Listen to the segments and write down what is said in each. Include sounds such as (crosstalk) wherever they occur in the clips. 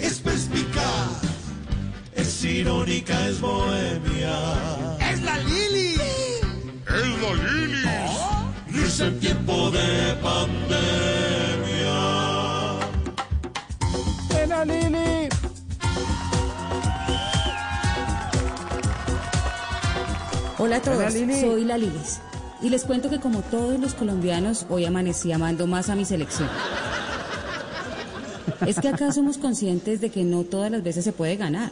Es perspicaz, es irónica, es bohemia. ¡Es la Lili! ¡Es la Lili! Risa en tiempo de pandemia. ¡Es la Lili! Hola a todos, soy la Lilis. Y les cuento que como todos los colombianos, hoy amanecí amando más a mi selección. Es que acá somos conscientes de que no todas las veces se puede ganar.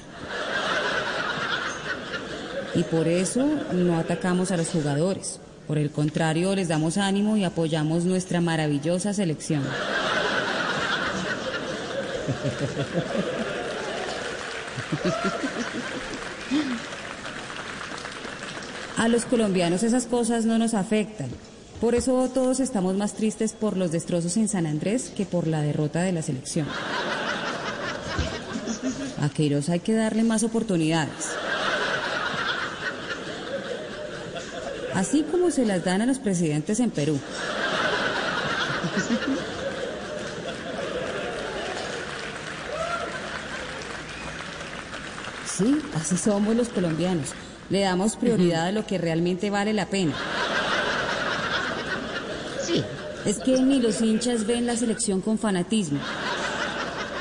Y por eso no atacamos a los jugadores. Por el contrario, les damos ánimo y apoyamos nuestra maravillosa selección. A los colombianos esas cosas no nos afectan. Por eso todos estamos más tristes por los destrozos en San Andrés que por la derrota de la selección. A Queiroz hay que darle más oportunidades. Así como se las dan a los presidentes en Perú. Sí, así somos los colombianos. Le damos prioridad a lo que realmente vale la pena. Es que ni los hinchas ven la selección con fanatismo.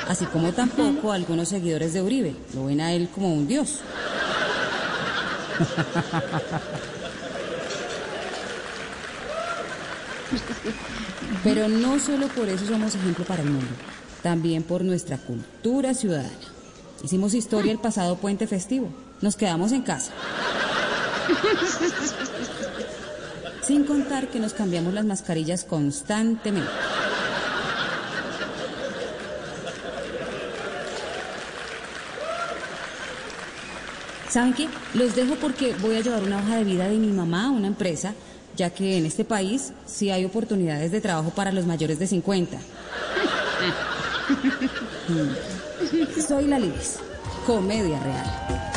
Así como tampoco algunos seguidores de Uribe. Lo ven a él como un dios. Pero no solo por eso somos ejemplo para el mundo, también por nuestra cultura ciudadana. Hicimos historia el pasado puente festivo. Nos quedamos en casa. (laughs) Sin contar que nos cambiamos las mascarillas constantemente. ¿Saben qué? Los dejo porque voy a llevar una hoja de vida de mi mamá a una empresa, ya que en este país sí hay oportunidades de trabajo para los mayores de 50. (laughs) Mm. Soy la Lilis, comedia real.